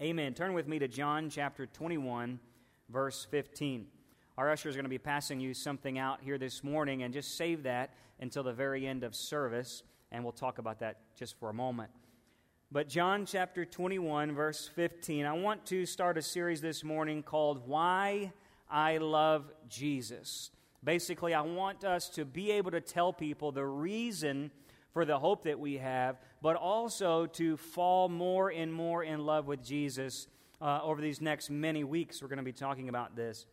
Amen. Turn with me to John chapter 21, verse 15. Our usher is going to be passing you something out here this morning, and just save that until the very end of service, and we'll talk about that just for a moment. But John chapter 21, verse 15, I want to start a series this morning called Why I Love Jesus. Basically, I want us to be able to tell people the reason for the hope that we have, but also to fall more and more in love with Jesus uh, over these next many weeks. We're going to be talking about this.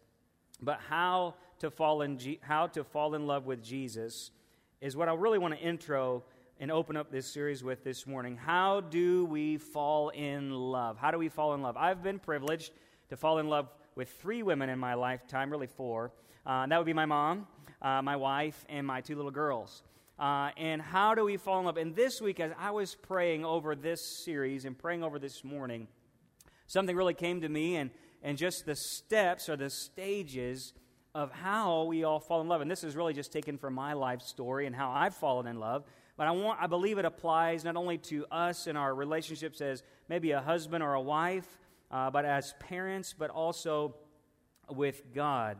But how to fall in how to fall in love with Jesus is what I really want to intro and open up this series with this morning. How do we fall in love? How do we fall in love? I've been privileged to fall in love with three women in my lifetime, really four. Uh, that would be my mom, uh, my wife, and my two little girls. Uh, and how do we fall in love? And this week, as I was praying over this series and praying over this morning, something really came to me, and, and just the steps or the stages of how we all fall in love. And this is really just taken from my life story and how I've fallen in love. But I, want, I believe it applies not only to us in our relationships as maybe a husband or a wife, uh, but as parents, but also with God.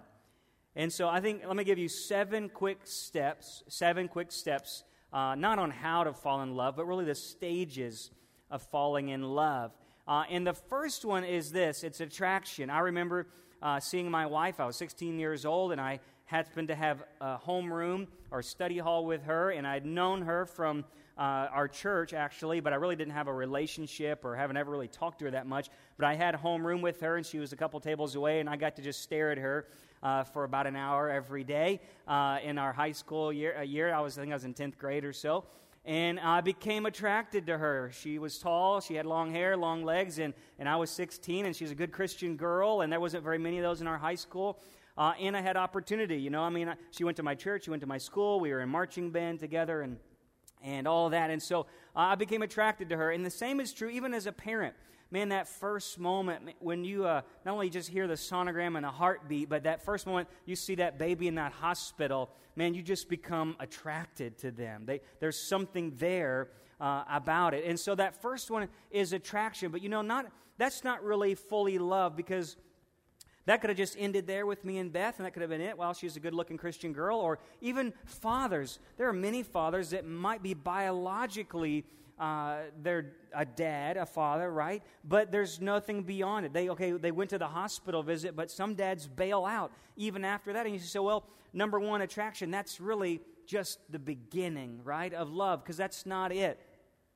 And so I think, let me give you seven quick steps, seven quick steps, uh, not on how to fall in love, but really the stages of falling in love. Uh, and the first one is this it's attraction. I remember uh, seeing my wife. I was 16 years old, and I happened to have a homeroom or study hall with her, and I'd known her from uh, our church actually, but I really didn't have a relationship or haven't ever really talked to her that much. But I had homeroom with her, and she was a couple tables away, and I got to just stare at her uh, for about an hour every day uh, in our high school year. year. I was, I think I was in 10th grade or so. And I became attracted to her. She was tall, she had long hair, long legs, and, and I was 16, and she was a good Christian girl, and there wasn't very many of those in our high school. Uh, and I had opportunity, you know. I mean, she went to my church, she went to my school, we were in marching band together, and and all that. And so uh, I became attracted to her. And the same is true even as a parent man, that first moment when you uh, not only just hear the sonogram and the heartbeat, but that first moment you see that baby in that hospital, man, you just become attracted to them. They, there's something there uh, about it. And so that first one is attraction. But you know, not that's not really fully love because that could have just ended there with me and Beth, and that could have been it. Well, she's a good looking Christian girl. Or even fathers. There are many fathers that might be biologically uh, they're a dad, a father, right? But there's nothing beyond it. They okay, they went to the hospital visit, but some dads bail out even after that. And you say, well, number one, attraction. That's really just the beginning, right, of love, because that's not it.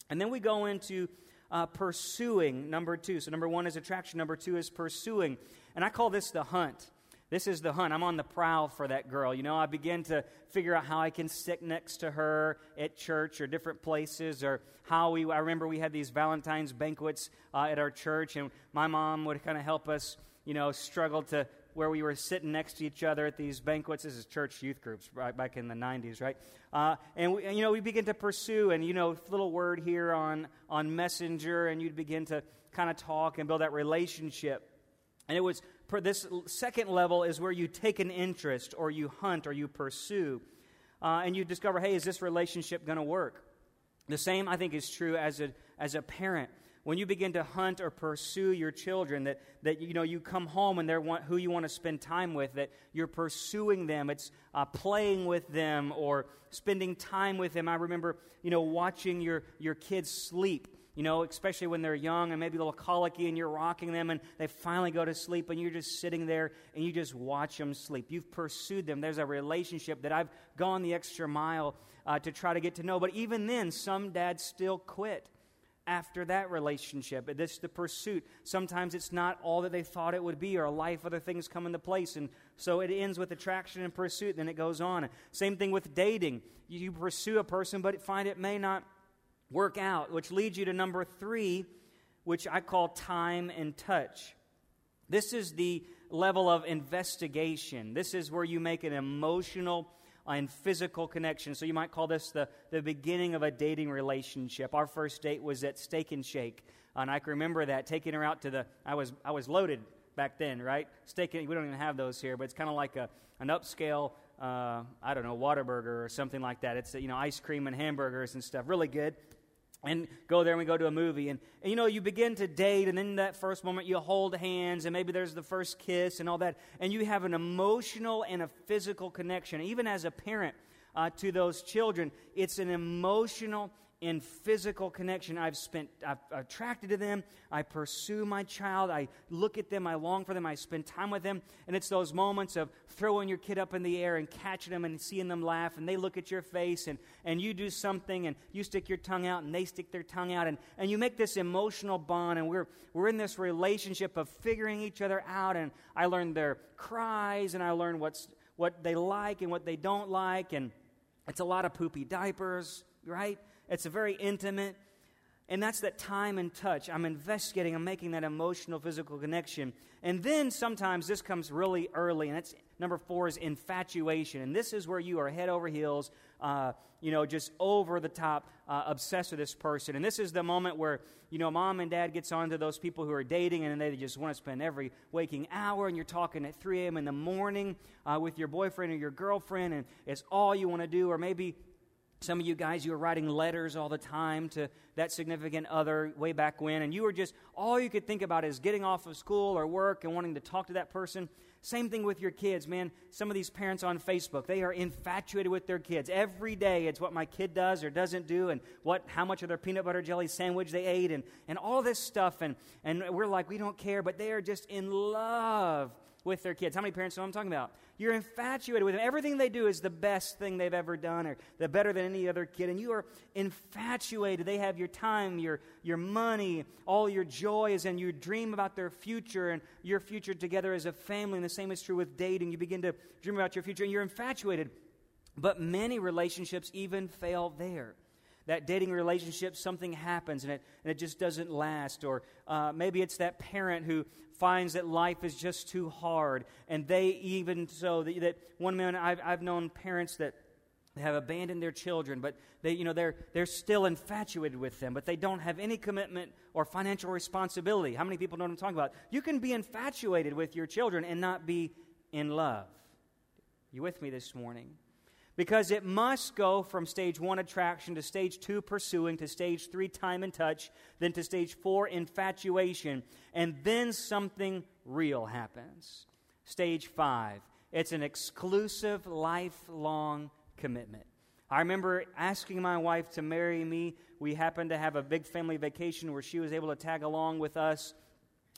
And then we go into uh, pursuing, number two. So number one is attraction. Number two is pursuing, and I call this the hunt. This is the hunt. I'm on the prowl for that girl. You know, I begin to figure out how I can sit next to her at church or different places, or how we. I remember we had these Valentine's banquets uh, at our church, and my mom would kind of help us, you know, struggle to where we were sitting next to each other at these banquets. This is church youth groups right back in the 90s, right? Uh, and, we, and, you know, we begin to pursue, and, you know, little word here on, on Messenger, and you'd begin to kind of talk and build that relationship. And it was this second level is where you take an interest or you hunt or you pursue. Uh, and you discover, hey, is this relationship going to work? The same, I think, is true as a, as a parent. When you begin to hunt or pursue your children, that, that you know you come home and they're want, who you want to spend time with, that you're pursuing them. It's uh, playing with them or spending time with them. I remember, you know, watching your, your kids sleep you know, especially when they're young and maybe a little colicky and you're rocking them and they finally go to sleep and you're just sitting there and you just watch them sleep. You've pursued them. There's a relationship that I've gone the extra mile uh, to try to get to know. But even then, some dads still quit after that relationship. This the pursuit. Sometimes it's not all that they thought it would be, or life other things come into place, and so it ends with attraction and pursuit. Then it goes on. Same thing with dating. You pursue a person, but find it may not work out, which leads you to number three, which I call time and touch. This is the level of investigation. This is where you make an emotional and physical connection. So you might call this the, the beginning of a dating relationship. Our first date was at Steak and Shake. And I can remember that, taking her out to the, I was, I was loaded back then, right? Steak, and we don't even have those here, but it's kind of like a, an upscale, uh, I don't know, Whataburger or something like that. It's, you know, ice cream and hamburgers and stuff. Really good. And go there and we go to a movie. And, and, you know you begin to date and in that first moment you hold hands and maybe there's the first kiss and all that and you have an emotional and a physical connection. Even as a parent uh, to those children it's an emotional in physical connection. I've spent, I've attracted to them. I pursue my child. I look at them. I long for them. I spend time with them. And it's those moments of throwing your kid up in the air and catching them and seeing them laugh. And they look at your face and, and you do something and you stick your tongue out and they stick their tongue out. And, and you make this emotional bond. And we're, we're in this relationship of figuring each other out. And I learn their cries and I learn what's, what they like and what they don't like. And it's a lot of poopy diapers, right? It's a very intimate, and that's that time and touch. I'm investigating, I'm making that emotional, physical connection. And then sometimes this comes really early, and it's number four is infatuation. And this is where you are head over heels, uh, you know, just over the top, uh, obsessed with this person. And this is the moment where, you know, mom and dad gets on to those people who are dating and they just want to spend every waking hour, and you're talking at 3 a.m. in the morning uh, with your boyfriend or your girlfriend, and it's all you want to do. Or maybe some of you guys, you were writing letters all the time to that significant other way back when, and you were just, all you could think about is getting off of school or work and wanting to talk to that person. Same thing with your kids, man. Some of these parents on Facebook, they are infatuated with their kids. Every day it's what my kid does or doesn't do and what how much of their peanut butter jelly sandwich they ate and, and all this stuff and, and we're like, we don't care, but they are just in love with their kids. How many parents know I'm talking about? You're infatuated with them. Everything they do is the best thing they've ever done, or the better than any other kid. And you are infatuated. They have your time, your, your money, all your joy is, and you dream about their future and your future together as a family. And the same is true with dating. You begin to dream about your future, and you're infatuated. But many relationships even fail there that dating relationship, something happens and it, and it just doesn't last. Or uh, maybe it's that parent who finds that life is just too hard. And they even so, that, that one man, I've, I've known parents that have abandoned their children, but they, you know, they're, they're still infatuated with them, but they don't have any commitment or financial responsibility. How many people know what I'm talking about? You can be infatuated with your children and not be in love. You with me this morning? Because it must go from stage one attraction to stage two pursuing to stage three time and touch, then to stage four infatuation, and then something real happens. Stage five, it's an exclusive lifelong commitment. I remember asking my wife to marry me. We happened to have a big family vacation where she was able to tag along with us.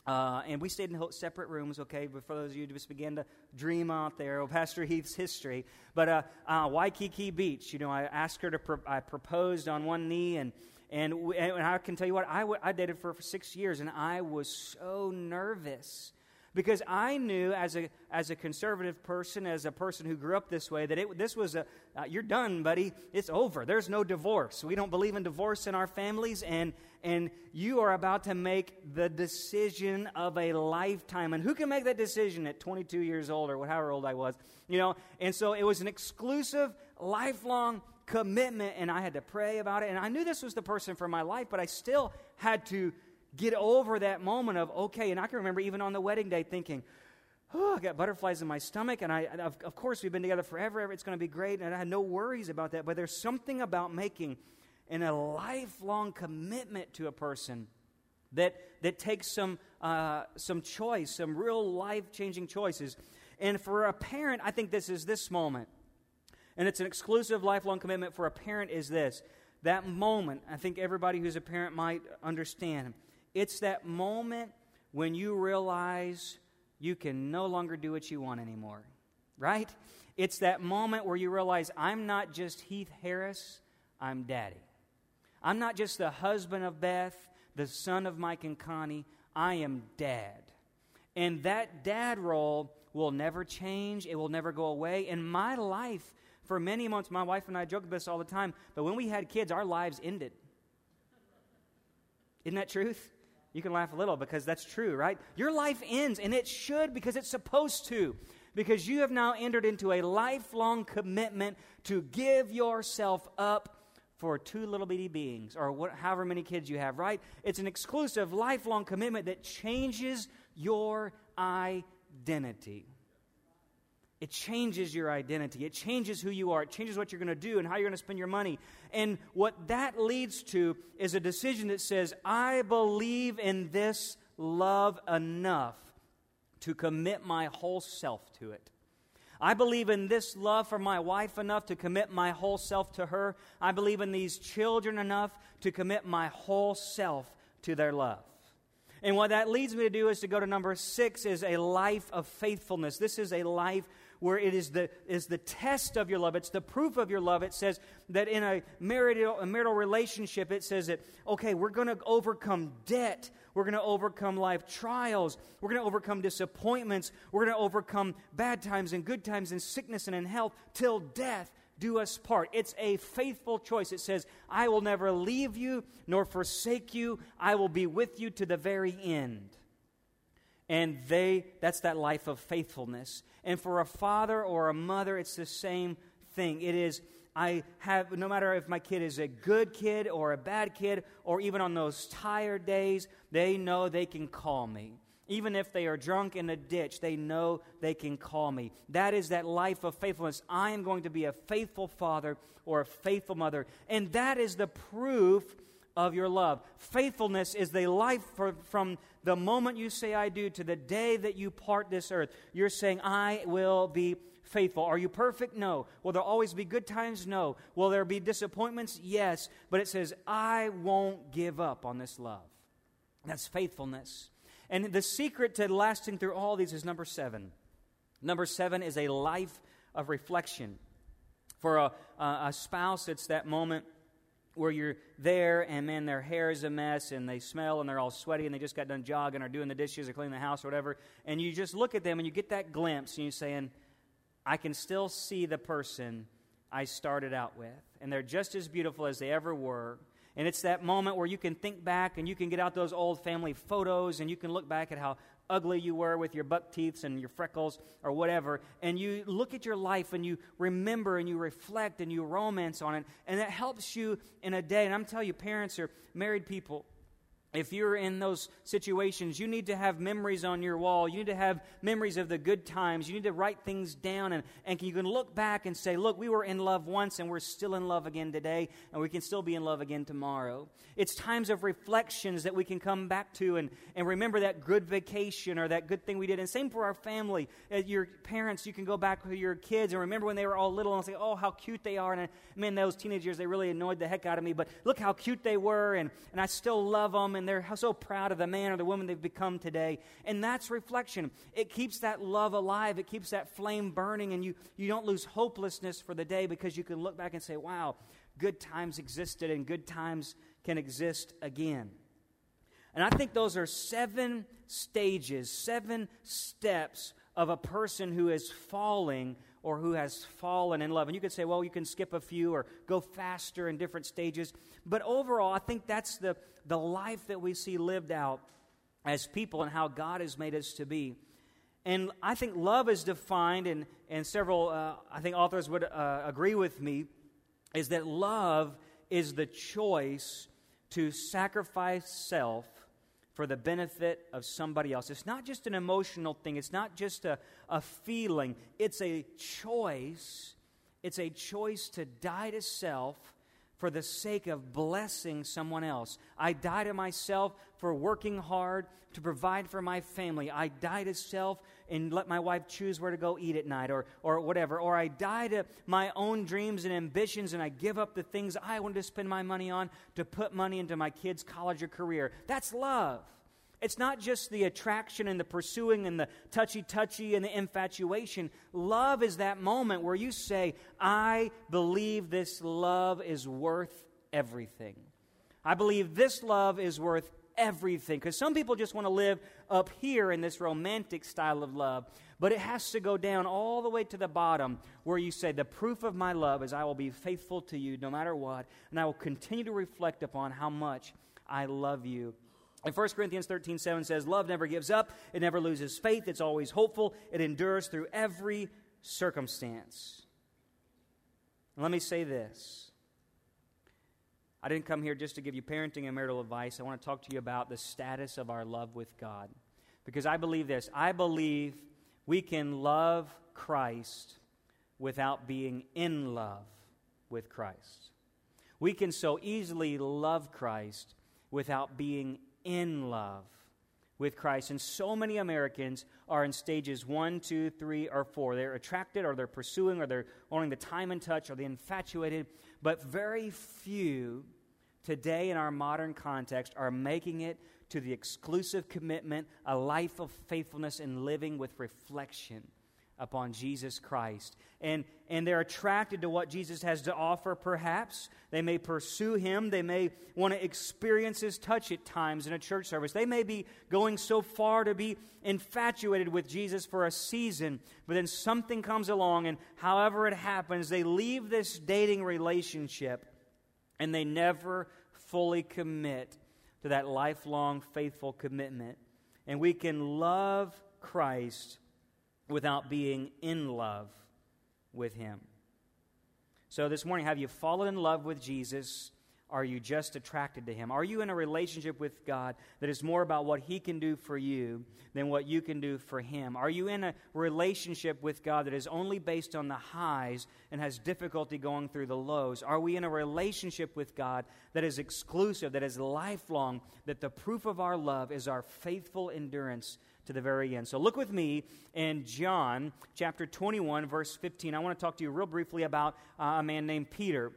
Uh, and we stayed in separate rooms, okay, but for those of you who just began to dream out there of Pastor Heath's history. But uh, uh, Waikiki Beach, you know, I asked her to, pro- I proposed on one knee, and, and, and I can tell you what, I, w- I dated for, for six years, and I was so nervous because I knew as a, as a conservative person, as a person who grew up this way, that it, this was a, uh, you're done, buddy. It's over. There's no divorce. We don't believe in divorce in our families, and, and you are about to make the decision of a lifetime. And who can make that decision at 22 years old or however old I was? You know, and so it was an exclusive, lifelong commitment, and I had to pray about it. And I knew this was the person for my life, but I still had to get over that moment of, okay, and I can remember even on the wedding day thinking, oh, I got butterflies in my stomach, and I, of, of course, we've been together forever, it's going to be great, and I had no worries about that. But there's something about making in a lifelong commitment to a person that, that takes some, uh, some choice, some real life changing choices. And for a parent, I think this is this moment. And it's an exclusive lifelong commitment for a parent is this. That moment, I think everybody who's a parent might understand it's that moment when you realize you can no longer do what you want anymore, right? It's that moment where you realize I'm not just Heath Harris, I'm daddy. I'm not just the husband of Beth, the son of Mike and Connie, I am dad. And that dad role will never change, it will never go away. In my life, for many months, my wife and I joke about this all the time, but when we had kids, our lives ended. Isn't that truth? You can laugh a little because that's true, right? Your life ends, and it should because it's supposed to. Because you have now entered into a lifelong commitment to give yourself up for two little bitty beings, or what, however many kids you have, right? It's an exclusive, lifelong commitment that changes your identity. It changes your identity. It changes who you are. It changes what you're going to do and how you're going to spend your money. And what that leads to is a decision that says, I believe in this love enough to commit my whole self to it. I believe in this love for my wife enough to commit my whole self to her. I believe in these children enough to commit my whole self to their love. And what that leads me to do is to go to number six is a life of faithfulness. This is a life where it is the, is the test of your love. It's the proof of your love. It says that in a marital, a marital relationship, it says that, okay, we're going to overcome debt. We're going to overcome life trials. We're going to overcome disappointments. We're going to overcome bad times and good times and sickness and in health till death do us part. It's a faithful choice. It says, I will never leave you nor forsake you. I will be with you to the very end. And they, that's that life of faithfulness. And for a father or a mother, it's the same thing. It is, I have, no matter if my kid is a good kid or a bad kid, or even on those tired days, they know they can call me. Even if they are drunk in a ditch, they know they can call me. That is that life of faithfulness. I am going to be a faithful father or a faithful mother. And that is the proof of your love. Faithfulness is the life for, from the moment you say I do to the day that you part this earth. You're saying, I will be faithful. Are you perfect? No. Will there always be good times? No. Will there be disappointments? Yes. But it says, I won't give up on this love. That's faithfulness. And the secret to lasting through all these is number seven. Number seven is a life of reflection. For a, a spouse, it's that moment where you're there and man their hair is a mess and they smell and they're all sweaty and they just got done jogging or doing the dishes or cleaning the house or whatever. And you just look at them and you get that glimpse and you're saying i can still see the person i started out with. And they're just as beautiful as they ever were. And it's that moment where you can think back and you can get out those old family photos and you can look back at how ugly you were with your buck teeth and your freckles or whatever, and you look at your life and you remember and you reflect and you romance on it, and that helps you in a day. And I'm telling you, parents or married people, if you're in those situations, you need to have memories on your wall. You need to have memories of the good times. You need to write things down, and, and you can look back and say, Look, we were in love once, and we're still in love again today, and we can still be in love again tomorrow. It's times of reflections that we can come back to and, and remember that good vacation or that good thing we did. And same for our family. As your parents, you can go back with your kids and remember when they were all little and say, Oh, how cute they are. And man, those teenagers, they really annoyed the heck out of me, but look how cute they were, and, and I still love them. And they're so proud of the man or the woman they've become today. And that's reflection. It keeps that love alive, it keeps that flame burning, and you, you don't lose hopelessness for the day because you can look back and say, wow, good times existed and good times can exist again. And I think those are seven stages, seven steps of a person who is falling or who has fallen in love. And you could say, well, you can skip a few or go faster in different stages. But overall, I think that's the, the life that we see lived out as people and how God has made us to be. And I think love is defined, and, and several, uh, I think authors would uh, agree with me, is that love is the choice to sacrifice self for the benefit of somebody else. It's not just an emotional thing, it's not just a, a feeling, it's a choice. It's a choice to die to self for the sake of blessing someone else. I die to myself for working hard to provide for my family. I die to self and let my wife choose where to go eat at night or, or whatever. Or I die to my own dreams and ambitions and I give up the things I want to spend my money on to put money into my kids' college or career. That's love. It's not just the attraction and the pursuing and the touchy touchy and the infatuation. Love is that moment where you say, I believe this love is worth everything. I believe this love is worth everything. Because some people just want to live up here in this romantic style of love, but it has to go down all the way to the bottom where you say, The proof of my love is I will be faithful to you no matter what, and I will continue to reflect upon how much I love you and 1 Corinthians 13, 7 says, Love never gives up, it never loses faith, it's always hopeful, it endures through every circumstance. And let me say this. I didn't come here just to give you parenting and marital advice. I want to talk to you about the status of our love with God. Because I believe this. I believe we can love Christ without being in love with Christ. We can so easily love Christ without being in love with Christ. And so many Americans are in stages one, two, three, or four. They're attracted, or they're pursuing, or they're wanting the time and touch, or they're infatuated. But very few today in our modern context are making it to the exclusive commitment, a life of faithfulness and living with reflection upon Jesus Christ. And, and they're attracted to what Jesus has to offer, perhaps. They may pursue him. They may want to experience his touch at times in a church service. They may be going so far to be infatuated with Jesus for a season, but then something comes along, and however it happens, they leave this dating relationship and they never fully commit to that lifelong faithful commitment. And we can love Christ without being in love with Him. So, this morning, have you fallen in love with Jesus? Are you just attracted to Him? Are you in a relationship with God that is more about what He can do for you than what you can do for Him? Are you in a relationship with God that is only based on the highs and has difficulty going through the lows? Are we in a relationship with God that is exclusive, that is lifelong, that the proof of our love is our faithful endurance to the very end. So look with me in John chapter 21, verse 15. I want to talk to you real briefly about uh, a man named Peter.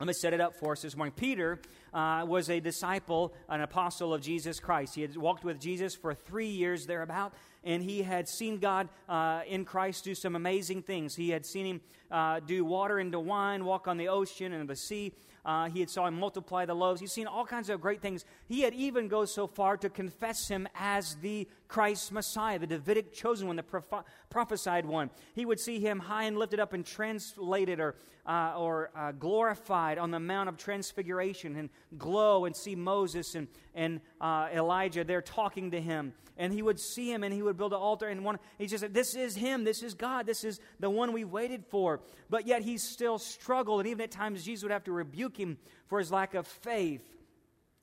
Let me set it up for us this morning. Peter uh, was a disciple, an apostle of Jesus Christ. He had walked with Jesus for three years thereabout, and he had seen God uh, in Christ do some amazing things. He had seen him uh, do water into wine, walk on the ocean and the sea. Uh, he had saw him multiply the loaves. He's seen all kinds of great things. He had even go so far to confess him as the Christ Messiah, the Davidic chosen one, the proph- prophesied one. He would see him high and lifted up and translated or, uh, or uh, glorified on the Mount of Transfiguration and glow and see Moses and, and uh, Elijah there talking to him. And he would see him and he would build an altar and one, he just said, This is him, this is God, this is the one we waited for. But yet he still struggled, and even at times Jesus would have to rebuke him for his lack of faith.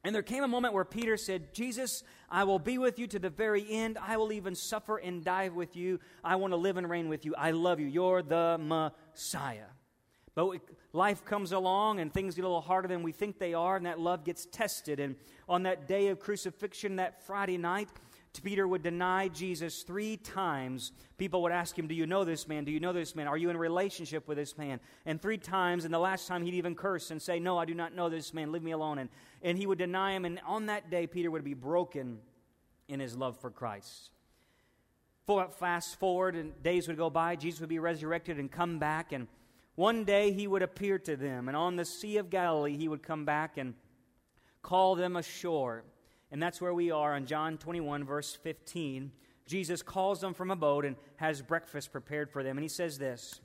And there came a moment where Peter said, Jesus, I will be with you to the very end. I will even suffer and die with you. I want to live and reign with you. I love you. You're the Messiah. But life comes along and things get a little harder than we think they are, and that love gets tested. And on that day of crucifixion, that Friday night, Peter would deny Jesus three times. People would ask him, Do you know this man? Do you know this man? Are you in relationship with this man? And three times, and the last time he'd even curse and say, No, I do not know this man. Leave me alone. And, and he would deny him. And on that day, Peter would be broken in his love for Christ. Fast forward, and days would go by. Jesus would be resurrected and come back. And one day he would appear to them. And on the Sea of Galilee, he would come back and call them ashore. And that's where we are on John 21, verse 15. Jesus calls them from a boat and has breakfast prepared for them. And he says this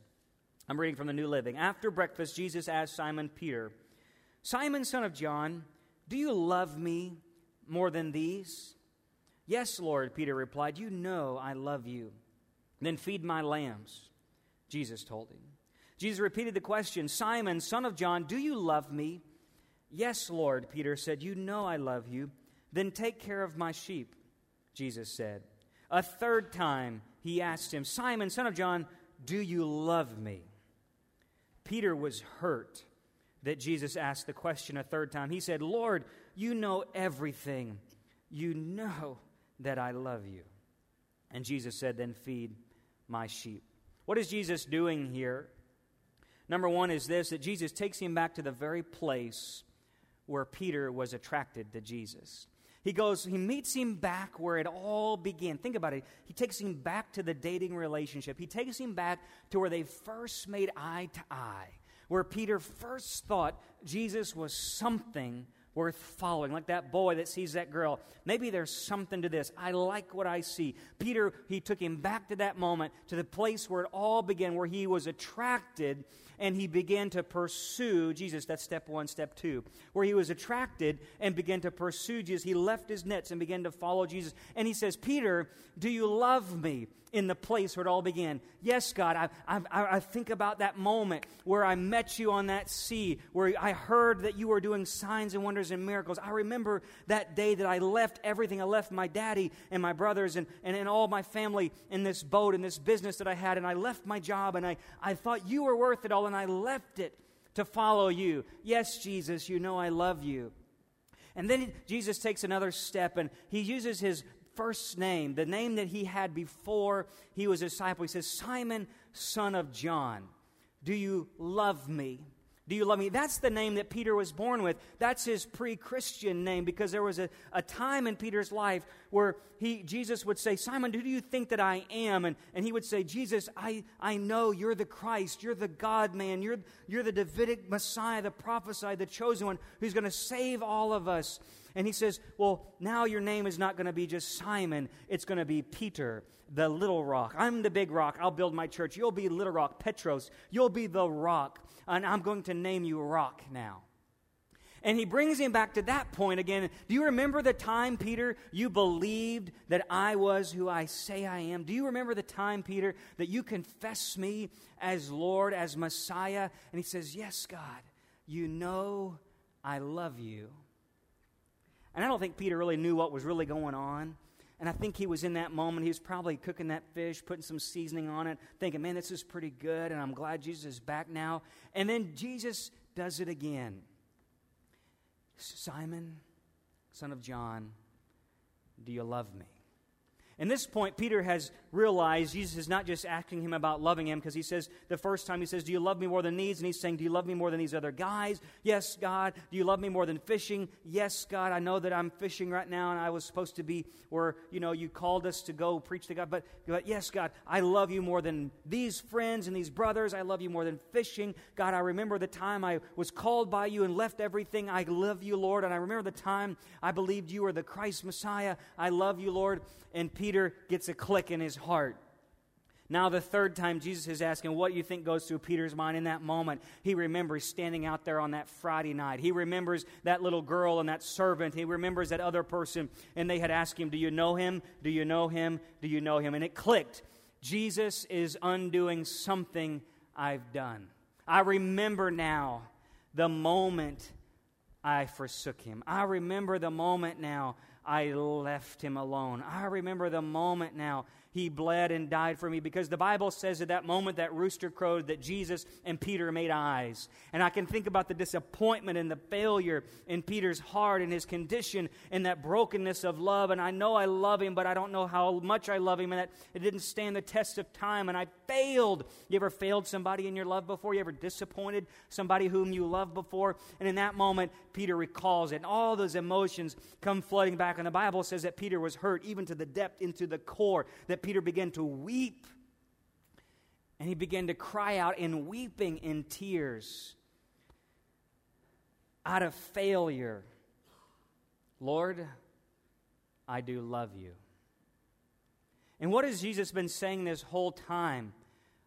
I'm reading from the New Living. After breakfast, Jesus asked Simon Peter, Simon, son of John, do you love me more than these? Yes, Lord, Peter replied, You know I love you. Then feed my lambs, Jesus told him. Jesus repeated the question Simon, son of John, do you love me? Yes, Lord, Peter said, You know I love you. Then take care of my sheep, Jesus said. A third time he asked him, Simon, son of John, do you love me? Peter was hurt that Jesus asked the question a third time. He said, Lord, you know everything. You know that I love you. And Jesus said, Then feed my sheep. What is Jesus doing here? Number one is this that Jesus takes him back to the very place where Peter was attracted to Jesus. He goes, he meets him back where it all began. Think about it. He takes him back to the dating relationship. He takes him back to where they first made eye to eye, where Peter first thought Jesus was something worth following, like that boy that sees that girl. Maybe there's something to this. I like what I see. Peter, he took him back to that moment, to the place where it all began, where he was attracted and he began to pursue Jesus. That's step one. Step two, where he was attracted and began to pursue Jesus. He left his nets and began to follow Jesus. And he says, Peter, do you love me? in the place where it all began. Yes, God, I, I, I, think about that moment where I met you on that sea, where I heard that you were doing signs and wonders and miracles. I remember that day that I left everything. I left my daddy and my brothers and, and, and all my family in this boat, in this business that I had, and I left my job, and I, I thought you were worth it all, and I left it to follow you. Yes, Jesus, you know I love you. And then Jesus takes another step and he uses his first name, the name that he had before he was a disciple. He says, Simon, son of John, do you love me? Do you love me? That's the name that Peter was born with. That's his pre Christian name because there was a, a time in Peter's life where he, Jesus would say, Simon, who do you think that I am? And, and he would say, Jesus, I, I know you're the Christ. You're the God man. You're, you're the Davidic Messiah, the prophesied, the chosen one who's going to save all of us. And he says, Well, now your name is not going to be just Simon, it's going to be Peter, the little rock. I'm the big rock. I'll build my church. You'll be little rock, Petros. You'll be the rock. And I'm going to name you Rock now. And he brings him back to that point again. Do you remember the time, Peter, you believed that I was who I say I am? Do you remember the time, Peter, that you confess me as Lord, as Messiah? And he says, Yes, God, you know I love you. And I don't think Peter really knew what was really going on. And I think he was in that moment. He was probably cooking that fish, putting some seasoning on it, thinking, man, this is pretty good, and I'm glad Jesus is back now. And then Jesus does it again. Simon, son of John, do you love me? In this point, Peter has realized Jesus is not just asking him about loving him because he says, the first time he says, Do you love me more than these? And he's saying, Do you love me more than these other guys? Yes, God. Do you love me more than fishing? Yes, God. I know that I'm fishing right now and I was supposed to be where, you know, you called us to go preach to God. But, but yes, God, I love you more than these friends and these brothers. I love you more than fishing. God, I remember the time I was called by you and left everything. I love you, Lord. And I remember the time I believed you were the Christ Messiah. I love you, Lord and Peter gets a click in his heart. Now, the third time, Jesus is asking, What you think goes through Peter's mind in that moment? He remembers standing out there on that Friday night. He remembers that little girl and that servant. He remembers that other person, and they had asked him, Do you know him? Do you know him? Do you know him? And it clicked. Jesus is undoing something I've done. I remember now the moment I forsook him. I remember the moment now I left him alone. I remember the moment now he bled and died for me because the Bible says at that moment that rooster crowed that Jesus and Peter made eyes. And I can think about the disappointment and the failure in Peter's heart and his condition and that brokenness of love. And I know I love him, but I don't know how much I love him and that it didn't stand the test of time and I failed. You ever failed somebody in your love before? You ever disappointed somebody whom you loved before? And in that moment, Peter recalls it. And all those emotions come flooding back. And the Bible says that Peter was hurt even to the depth, into the core, that Peter began to weep. And he began to cry out in weeping in tears out of failure Lord, I do love you. And what has Jesus been saying this whole time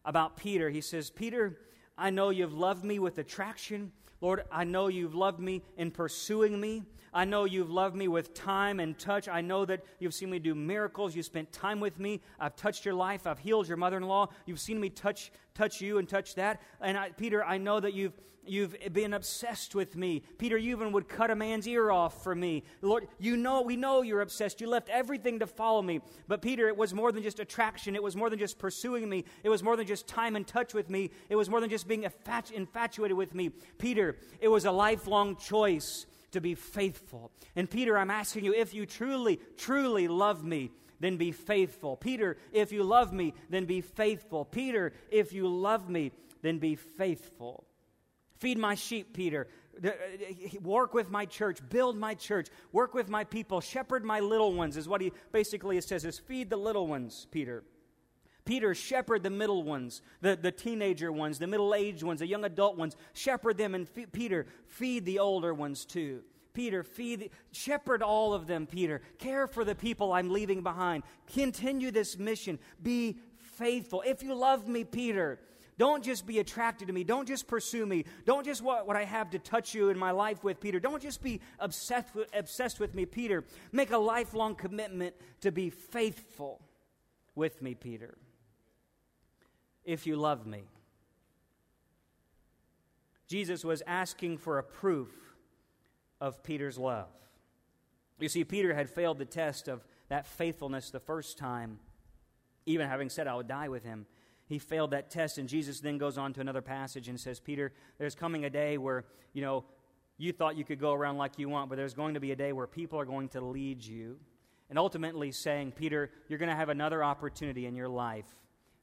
about Peter? He says, Peter, I know you've loved me with attraction. Lord, I know you've loved me in pursuing me. I know you've loved me with time and touch. I know that you've seen me do miracles. You've spent time with me. I've touched your life. I've healed your mother in law. You've seen me touch, touch you and touch that. And I, Peter, I know that you've, you've been obsessed with me. Peter, you even would cut a man's ear off for me. Lord, you know, we know you're obsessed. You left everything to follow me. But Peter, it was more than just attraction. It was more than just pursuing me. It was more than just time and touch with me. It was more than just being infatuated with me. Peter, it was a lifelong choice to be faithful. And Peter, I'm asking you, if you truly, truly love me, then be faithful. Peter, if you love me, then be faithful. Peter, if you love me, then be faithful. Feed my sheep, Peter. Uh, work with my church, build my church, work with my people, shepherd my little ones, is what he basically says is feed the little ones, Peter. Peter, shepherd the middle ones, the, the teenager ones, the middle aged ones, the young adult ones. Shepherd them, and fe- Peter, feed the older ones too. Peter, feed, shepherd all of them, Peter. Care for the people I'm leaving behind. Continue this mission. Be faithful. If you love me, Peter, don't just be attracted to me. Don't just pursue me. Don't just what, what I have to touch you in my life with, Peter. Don't just be obsessed with, obsessed with me, Peter. Make a lifelong commitment to be faithful. with me, Peter, if you love me. Jesus was asking for a proof of Peter's love. You see, Peter had failed the test of that faithfulness the first time, even having said, I would die with him. He failed that test, and Jesus then goes on to another passage and says, Peter, there's coming a day where, you know, you thought you could go around like you want, but there's going to be a day where people are going to lead you. And ultimately saying, Peter, you're going to have another opportunity in your life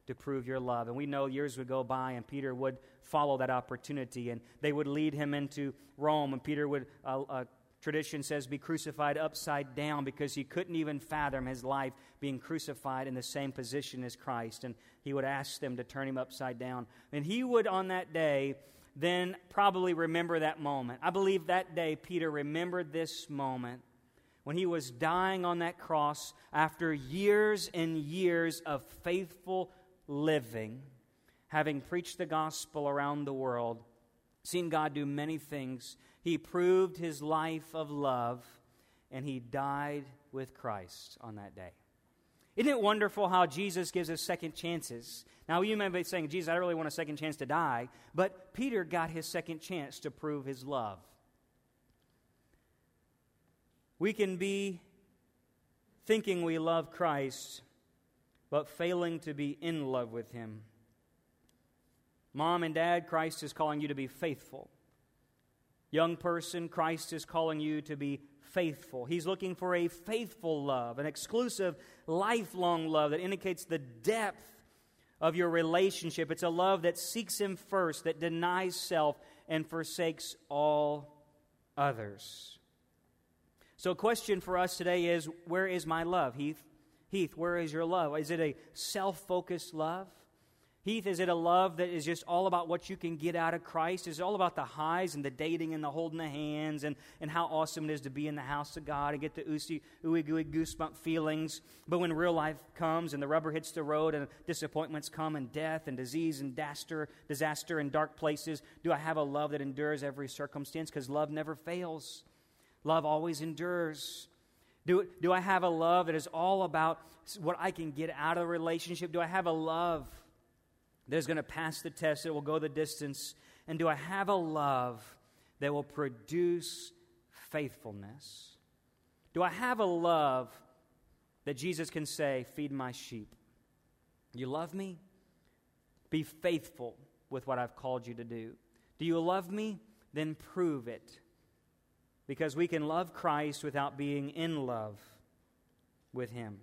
to prove your love. And we know years would go by, and Peter would follow that opportunity, and they would lead him into Rome, and Peter would uh, uh, tradition says, be crucified upside down because he couldn't even fathom his life being crucified in the same position as Christ. And he would ask them to turn him upside down. And he would, on that day, then probably remember that moment. I believe that day Peter remembered this moment when he was dying on that cross after years and years of faithful living, having preached the gospel around the world, seen God do many things he proved his life of love, and he died with Christ on that day. Isn't it wonderful how Jesus gives us second chances? Now, you may be saying, Jesus, I really want a second chance to die, but Peter got his second chance to prove his love. We can be thinking we love Christ, but failing to be in love with him. Mom and dad, Christ is calling you to be faithful. Young person, Christ is calling you to be faithful. He's looking for a faithful love, an exclusive, lifelong love that indicates the depth of your relationship. It's a love that seeks Him first, that denies self, and forsakes all others. So, a question for us today is where is my love, Heath? Heath, where is your love? Is it a self focused love? Heath, is it a love that is just all about what you can get out of Christ? Is it all about the highs and the dating and the holding the hands and, and how awesome it is to be in the house of God and get the ooey gooey goosebump feelings? But when real life comes and the rubber hits the road and disappointments come and death and disease and disaster, disaster and dark places, do I have a love that endures every circumstance? Because love never fails, love always endures. Do, do I have a love that is all about what I can get out of a relationship? Do I have a love? that is going to pass the test, that will go the distance? And do I have a love that will produce faithfulness? Do I have a love that Jesus can say, Feed my sheep? You love me? Be faithful with what I've called you to do. Do you love me? Then prove it. Because we can love Christ without being in love with Him.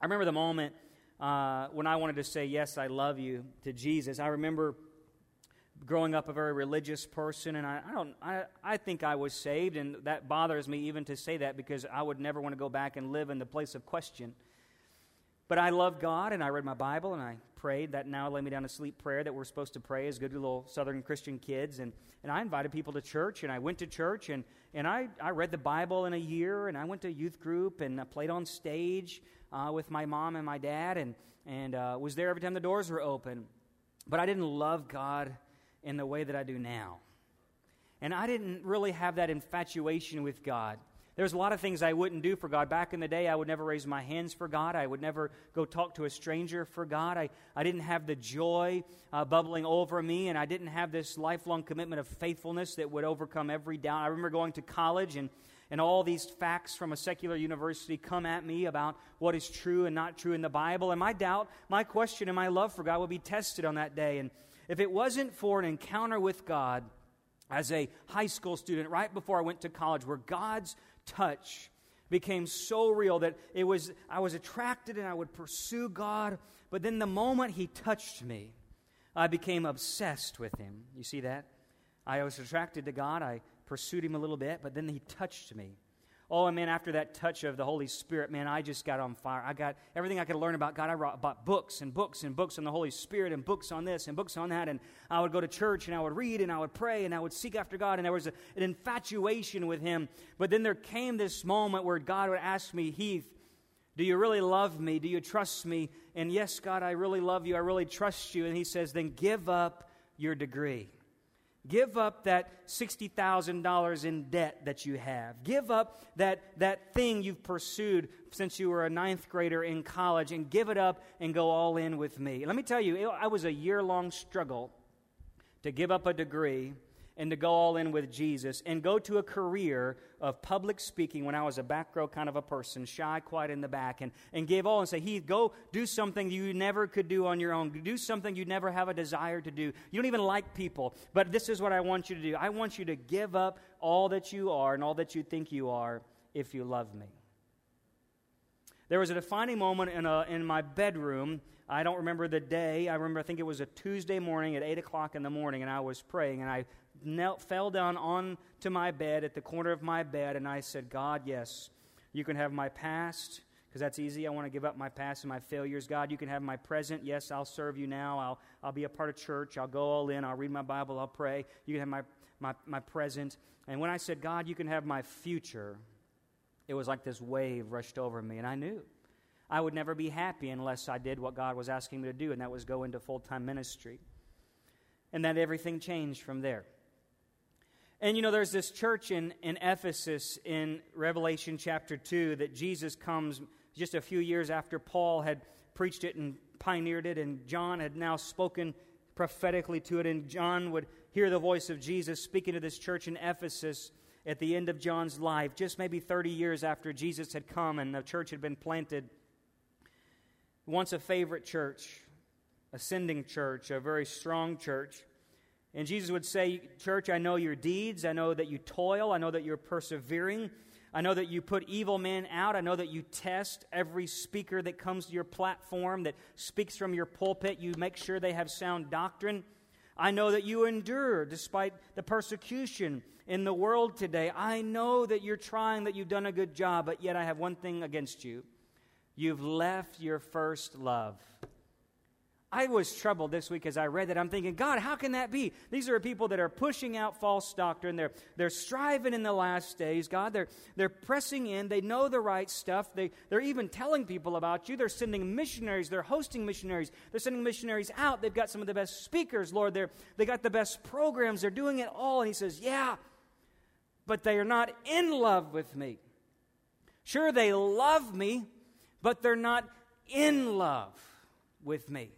I remember the moment uh, when I wanted to say, Yes, I love you to Jesus. I remember growing up a very religious person, and I, I, don't, I, I think I was saved, and that bothers me even to say that because I would never want to go back and live in the place of question. But I love God, and I read my Bible, and I prayed that now lay me down to sleep prayer that we're supposed to pray as good little Southern Christian kids. And, and I invited people to church, and I went to church, and, and I, I read the Bible in a year, and I went to youth group, and I played on stage uh, with my mom and my dad and, and uh, was there every time the doors were open. But I didn't love God in the way that I do now. And I didn't really have that infatuation with God. There's a lot of things I wouldn't do for God. Back in the day, I would never raise my hands for God. I would never go talk to a stranger for God. I, I didn't have the joy uh, bubbling over me, and I didn't have this lifelong commitment of faithfulness that would overcome every doubt. I remember going to college and and all these facts from a secular university come at me about what is true and not true in the Bible. And my doubt, my question, and my love for God will be tested on that day. And if it wasn't for an encounter with God as a high school student right before I went to college, where God's touch became so real that it was I was attracted and I would pursue God, but then the moment he touched me, I became obsessed with him. You see that? I was attracted to God. I pursued him a little bit, but then he touched me. Oh, and man, after that touch of the Holy Spirit, man, I just got on fire. I got everything I could learn about God. I bought books and books and books on the Holy Spirit and books on this and books on that. And I would go to church and I would read and I would pray and I would seek after God. And there was a, an infatuation with Him. But then there came this moment where God would ask me, Heath, do you really love me? Do you trust me? And yes, God, I really love you. I really trust you. And He says, then give up your degree Give up that $60,000 in debt that you have. Give up that, that thing you've pursued since you were a ninth grader in college and give it up and go all in with me. Let me tell you, it, I was a year long struggle to give up a degree and to go all in with Jesus and go to a career of public speaking when I was a back row kind of a person, shy, quiet in the back, and, and give all and say, Heath, go do something you never could do on your own. Do something you never have a desire to do. You don't even like people, but this is what I want you to do. I want you to give up all that you are and all that you think you are if you love me. There was a defining moment in, a, in my bedroom. I don't remember the day. I remember, I think it was a Tuesday morning at 8 o'clock in the morning, and I was praying, and I knelt, fell down onto my bed at the corner of my bed, and I said, God, yes, you can have my past, because that's easy. I want to give up my past and my failures. God, you can have my present. Yes, I'll serve you now. I'll, I'll be a part of church. I'll go all in. I'll read my Bible. I'll pray. You can have my, my, my present. And when I said, God, you can have my future, it was like this wave rushed over me, and I knew. I would never be happy unless I did what God was asking me to do, and that was go into full time ministry. And then everything changed from there. And you know, there's this church in, in Ephesus in Revelation chapter 2 that Jesus comes just a few years after Paul had preached it and pioneered it, and John had now spoken prophetically to it, and John would hear the voice of Jesus speaking to this church in Ephesus at the end of John's life, just maybe 30 years after Jesus had come and the church had been planted. Once a favorite church, ascending church, a very strong church. And Jesus would say, Church, I know your deeds. I know that you toil. I know that you're persevering. I know that you put evil men out. I know that you test every speaker that comes to your platform, that speaks from your pulpit. You make sure they have sound doctrine. I know that you endure despite the persecution in the world today. I know that you're trying, that you've done a good job, but yet I have one thing against you. You've left your first love. I was troubled this week as I read that. I'm thinking, God, how can that be? These are people that are pushing out false doctrine. They're, they're striving in the last days, God. They're, they're pressing in. They know the right stuff. They, they're even telling people about you. They're sending missionaries. They're hosting missionaries. They're sending missionaries out. They've got some of the best speakers, Lord. They're, they got the best programs. They're doing it all. And He says, Yeah, but they are not in love with me. Sure, they love me, but they're not in love with me.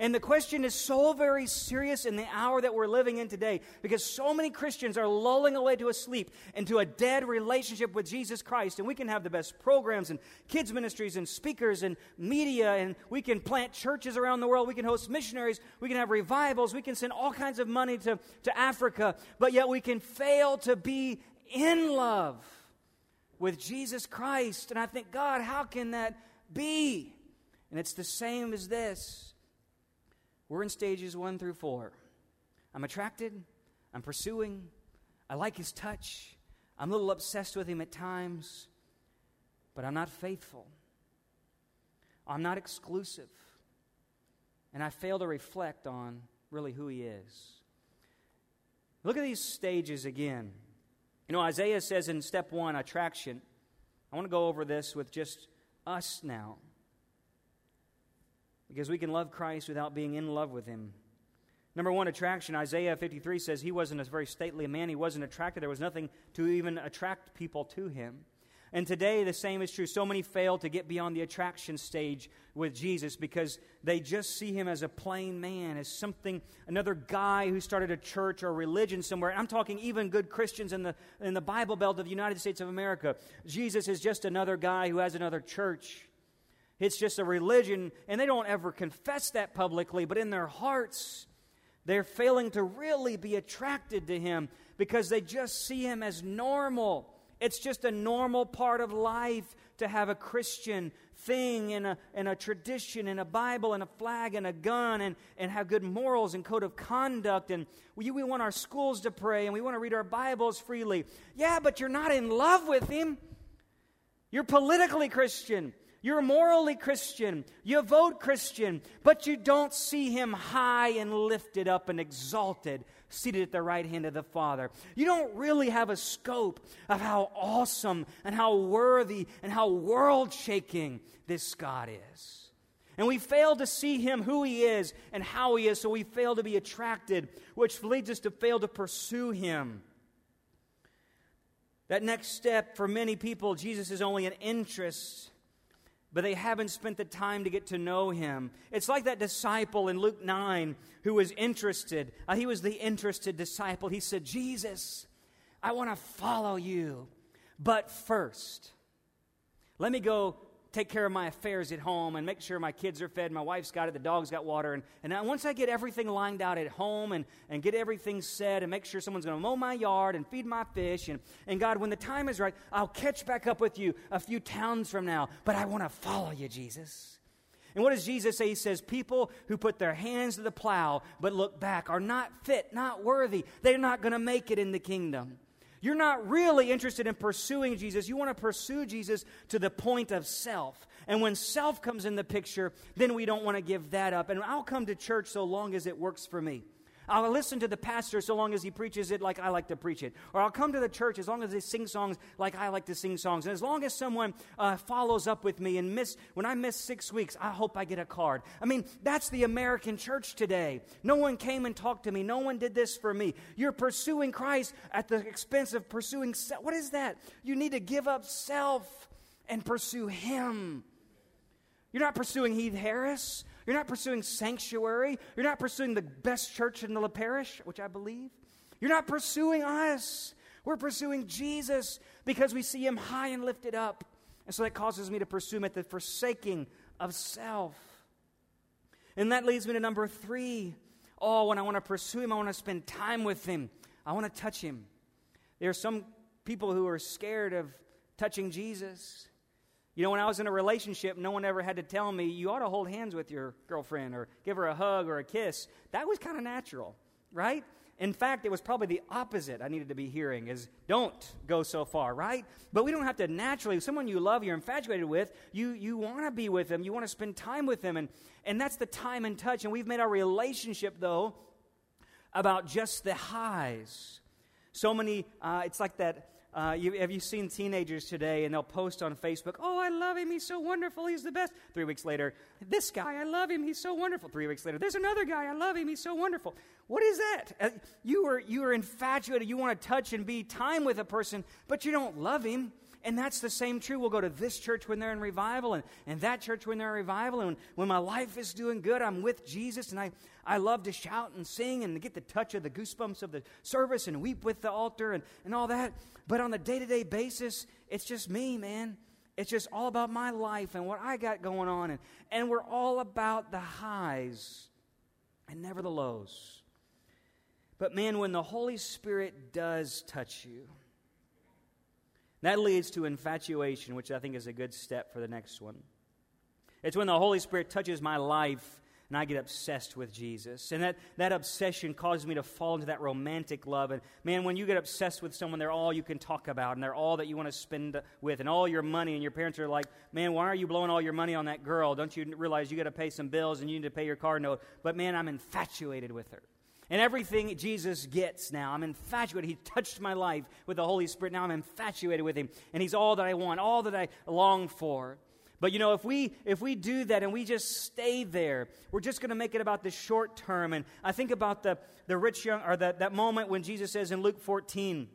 And the question is so very serious in the hour that we're living in today because so many Christians are lulling away to a sleep into a dead relationship with Jesus Christ. And we can have the best programs and kids' ministries and speakers and media, and we can plant churches around the world. We can host missionaries. We can have revivals. We can send all kinds of money to, to Africa. But yet we can fail to be in love with Jesus Christ. And I think, God, how can that be? And it's the same as this. We're in stages one through four. I'm attracted, I'm pursuing, I like his touch, I'm a little obsessed with him at times, but I'm not faithful. I'm not exclusive. And I fail to reflect on really who he is. Look at these stages again. You know, Isaiah says in step one, attraction. I want to go over this with just us now because we can love Christ without being in love with him. Number one, attraction. Isaiah 53 says he wasn't a very stately man. He wasn't attracted. There was nothing to even attract people to him. And today, the same is true. So many fail to get beyond the attraction stage with Jesus because they just see him as a plain man, as something, another guy who started a church or a religion somewhere. I'm talking even good Christians in the, in the Bible Belt of the United States of America. Jesus is just another guy who has another church. It's just a religion, and they don't ever confess that publicly, but in their hearts, they're failing to really be attracted to him because they just see him as normal. It's just a normal part of life to have a Christian thing and a, and a tradition and a Bible and a flag and a gun and, and have good morals and code of conduct. And we, we want our schools to pray and we want to read our Bibles freely. Yeah, but you're not in love with him. You're politically Christian. You're morally Christian. You vote Christian, but you don't see him high and lifted up and exalted, seated at the right hand of the Father. You don't really have a scope of how awesome and how worthy and how world shaking this God is. And we fail to see him who he is and how he is, so we fail to be attracted, which leads us to fail to pursue him. That next step for many people, Jesus is only an interest, but they haven't spent the time to get to know him. It's like that disciple in Luke 9 who was interested. Uh, he was the interested disciple. He said, Jesus, I want to follow you, but first, let me go take care of my affairs at home and make sure my kids are fed, my wife's got it, the dog's got water. And, and once I get everything lined out at home and, and get everything set and make sure someone's going to mow my yard and feed my fish, and, and God, when the time is right, I'll catch back up with you a few towns from now. But I want to follow you, Jesus. And what does Jesus say? He says, People who put their hands to the plow but look back are not fit, not worthy. They're not going to make it in the kingdom. You're not really interested in pursuing Jesus. You want to pursue Jesus to the point of self. And when self comes in the picture, then we don't want to give that up. And I'll come to church so long as it works for me. I'll listen to the pastor so long as he preaches it like I like to preach it. Or I'll come to the church as long as they sing songs like I like to sing songs. And as long as someone uh, follows up with me and miss, when I miss six weeks, I hope I get a card. I mean, that's the American church today. No one came and talked to me. No one did this for me. You're pursuing Christ at the expense of pursuing self. What is that? You need to give up self and pursue Him. You're not pursuing Heath Harris. You're not pursuing sanctuary. You're not pursuing the best church in the parish, which I believe. You're not pursuing us. We're pursuing Jesus because we see him high and lifted up. And so that causes me to pursue him at the forsaking of self. And that leads me to number three. Oh, when I want to pursue him, I want to spend time with him. I want to touch him. There are some people who are scared of touching Jesus. You know, when I was in a relationship, no one ever had to tell me, you ought to hold hands with your girlfriend or give her a hug or a kiss. That was kind of natural, right? In fact, it was probably the opposite I needed to be hearing is don't go so far, right? But we don't have to naturally, someone you love, you're infatuated with, you, you want to be with them, you want to spend time with them, and, and that's the time and touch. And we've made our relationship, though, about just the highs. So many, uh, it's like that uh, you, have you seen teenagers today and they'll post on Facebook, Oh, I love him. He's so wonderful. He's the best. Three weeks later, this guy, I love him. He's so wonderful. Three weeks later, there's another guy. I love him. He's so wonderful. What is that? Uh, you, are, you are infatuated. You want to touch and be time with a person, but you don't love him. And that's the same true. We'll go to this church when they're in revival and, and that church when they're in revival. And when, my life is doing good, I'm with Jesus and I, I love to shout and sing and get the touch of the goosebumps of the service and weep with the altar and, and all that. But on a day to day basis, it's just me, man. It's just all about my life and what I got going on. And, and we're all about the highs and never the lows. But man, when the Holy Spirit does touch you, that leads to infatuation, which I think is a good step for the next one. It's when the Holy Spirit touches my life and I get obsessed with Jesus. And that, that obsession causes me to fall into that romantic love. And man, when you get obsessed with someone, they're all you can talk about and they're all that you want to spend with and all your money. And your parents are like, man, why are you blowing all your money on that girl? Don't you realize you got to pay some bills and you need to pay your car note? But man, I'm infatuated with her and everything Jesus gets now. I'm infatuated. He touched my life with the Holy Spirit. Now I'm infatuated with Him, and He's all that I want, all that I long for. But you know, if we if we do that and we just stay there, we're just going to make it about the short term. And I think about the the rich young or that that moment when Jesus says in Luke 14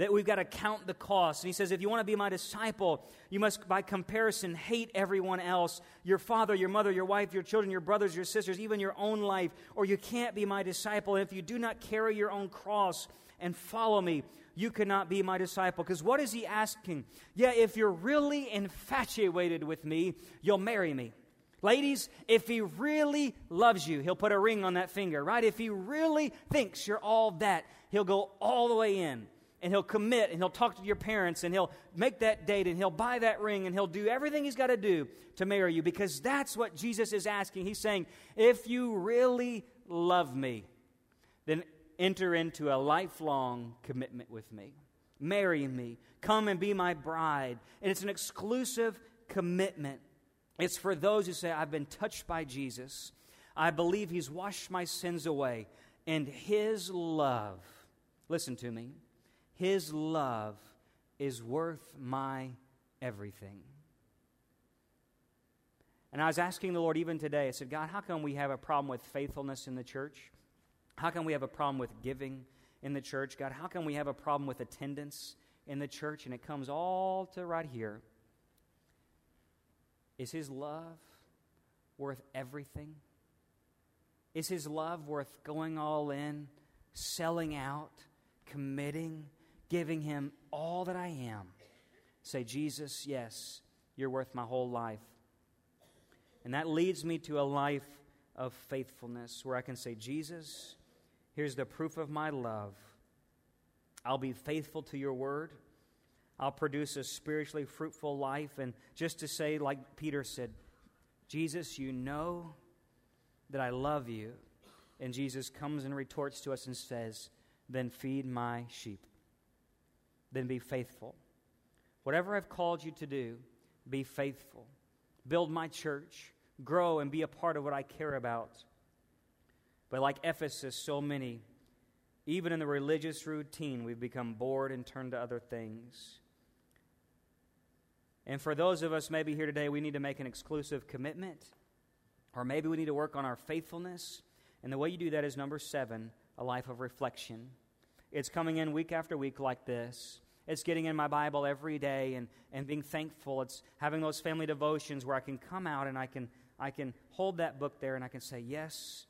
that we've got to count the cost. And he says, if you want to be my disciple, you must, by comparison, hate everyone else your father, your mother, your wife, your children, your brothers, your sisters, even your own life, or you can't be my disciple. And if you do not carry your own cross and follow me, you cannot be my disciple. Because what is he asking? Yeah, if you're really infatuated with me, you'll marry me. Ladies, if he really loves you, he'll put a ring on that finger, right? If he really thinks you're all that, he'll go all the way in and he'll commit and he'll talk to your parents and he'll make that date and he'll buy that ring and he'll do everything he's got to do to marry you because that's what Jesus is asking. He's saying, if you really love me, then enter into a lifelong commitment with me. Marry me. Come and be my bride. And it's an exclusive commitment. It's for those who say, I've been touched by Jesus. I believe he's washed my sins away. And his love, listen to me, his love is worth my everything. And I was asking the Lord even today, I said, God, how come we have a problem with faithfulness in the church? How come we have a problem with giving in the church? God, how come we have a problem with attendance in the church? And it comes all to right here. Is His love worth everything? Is His love worth going all in, selling out, committing, giving Him all that I am? Say, Jesus, yes, you're worth my whole life. And that leads me to a life of faithfulness where I can say, Jesus, here's the proof of my love. I'll be faithful to your word. I'll produce a spiritually fruitful life. And just to say, like Peter said, Jesus, you know that I love you. And Jesus comes and retorts to us and says, Then feed my sheep. Then be faithful. Whatever I've called you to do, be faithful. Build my church, grow, and be a part of what I care about. But like Ephesus, so many, even in the religious routine, we've become bored and turned to other things. And for those of us maybe here today, we need to make an exclusive commitment, or maybe we need to work on our faithfulness. And the way you do that is number seven, a life of reflection. It's coming in week after week like this. It's getting in my Bible every day and, and being thankful. It's having those family devotions where I can come out and I can, I can hold that book there and I can say, Yes,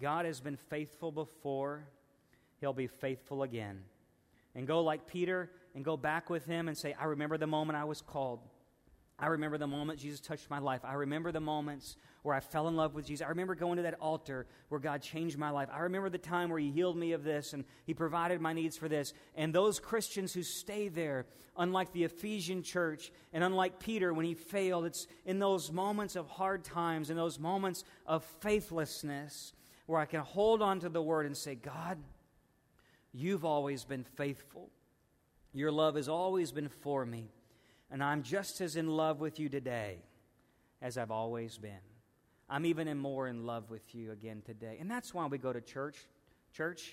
God has been faithful before, He'll be faithful again. And go like Peter and go back with Him and say, I remember the moment I was called. I remember the moment Jesus touched my life. I remember the moments where I fell in love with Jesus. I remember going to that altar where God changed my life. I remember the time where He healed me of this and He provided my needs for this. And those Christians who stay there, unlike the Ephesian church and unlike Peter when he failed, it's in those moments of hard times, in those moments of faithlessness, where I can hold on to the Word and say, God, you've always been faithful. Your love has always been for me. And I'm just as in love with you today as I've always been. I'm even more in love with you again today. And that's why we go to church. Church,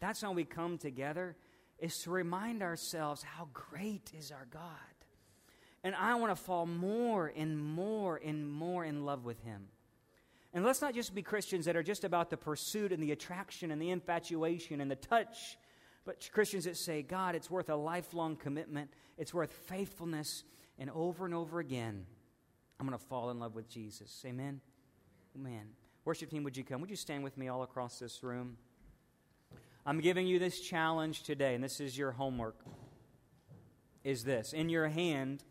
that's why we come together, is to remind ourselves how great is our God. And I want to fall more and more and more in love with Him. And let's not just be Christians that are just about the pursuit and the attraction and the infatuation and the touch but Christians that say, God, it's worth a lifelong commitment, it's worth faithfulness, and over and over again, I'm going to fall in love with Jesus. Amen? Amen. Worship team, would you come? Would you stand with me all across this room? I'm giving you this challenge today, and this is your homework. Is this in your hand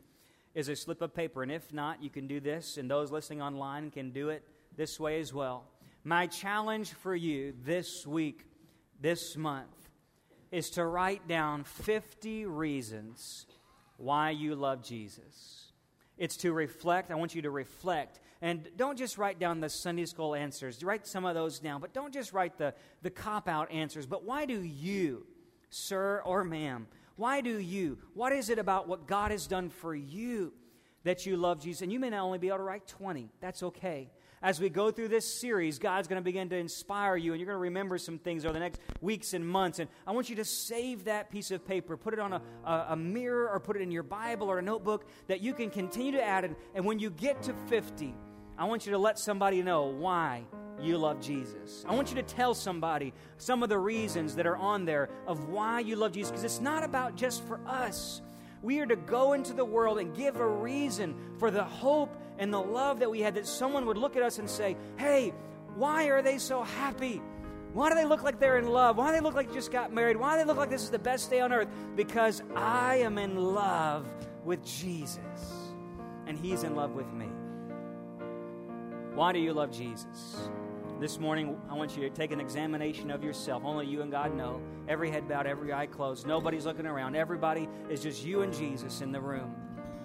is a slip of paper, and if not, you can do this, and those listening online can do it this way as well. My challenge for you this week, this month, is to write down 50 reasons why you love Jesus. It's to reflect. I want you to reflect. And don't just write down the Sunday school answers. Write some of those down, but don't just write the, the cop out answers. But why do you, sir or ma'am, why do you? What is it about what God has done for you that you love Jesus? And you may not only be able to write 20. That's okay as we go through this series, God's going to begin to inspire you, and you're going to remember some things over the next weeks and months. And I want you to save that piece of paper, put it on a, a, a mirror, or put it in your Bible or a notebook that you can continue to add. And, and when you get to 50, I want you to let somebody know why you love Jesus. I want you to tell somebody some of the reasons that are on there of why you love Jesus, because it's not about just for us. We are to go into the world and give a reason for the hope and the love that we had that someone would look at us and say, Hey, why are they so happy? Why do they look like they're in love? Why do they look like they just got married? Why do they look like this is the best day on earth? Because I am in love with Jesus and He's in love with me. Why do you love Jesus? This morning, I want you to take an examination of yourself. Only you and God know. Every head bowed, every eye closed. Nobody's looking around. Everybody is just you and Jesus in the room.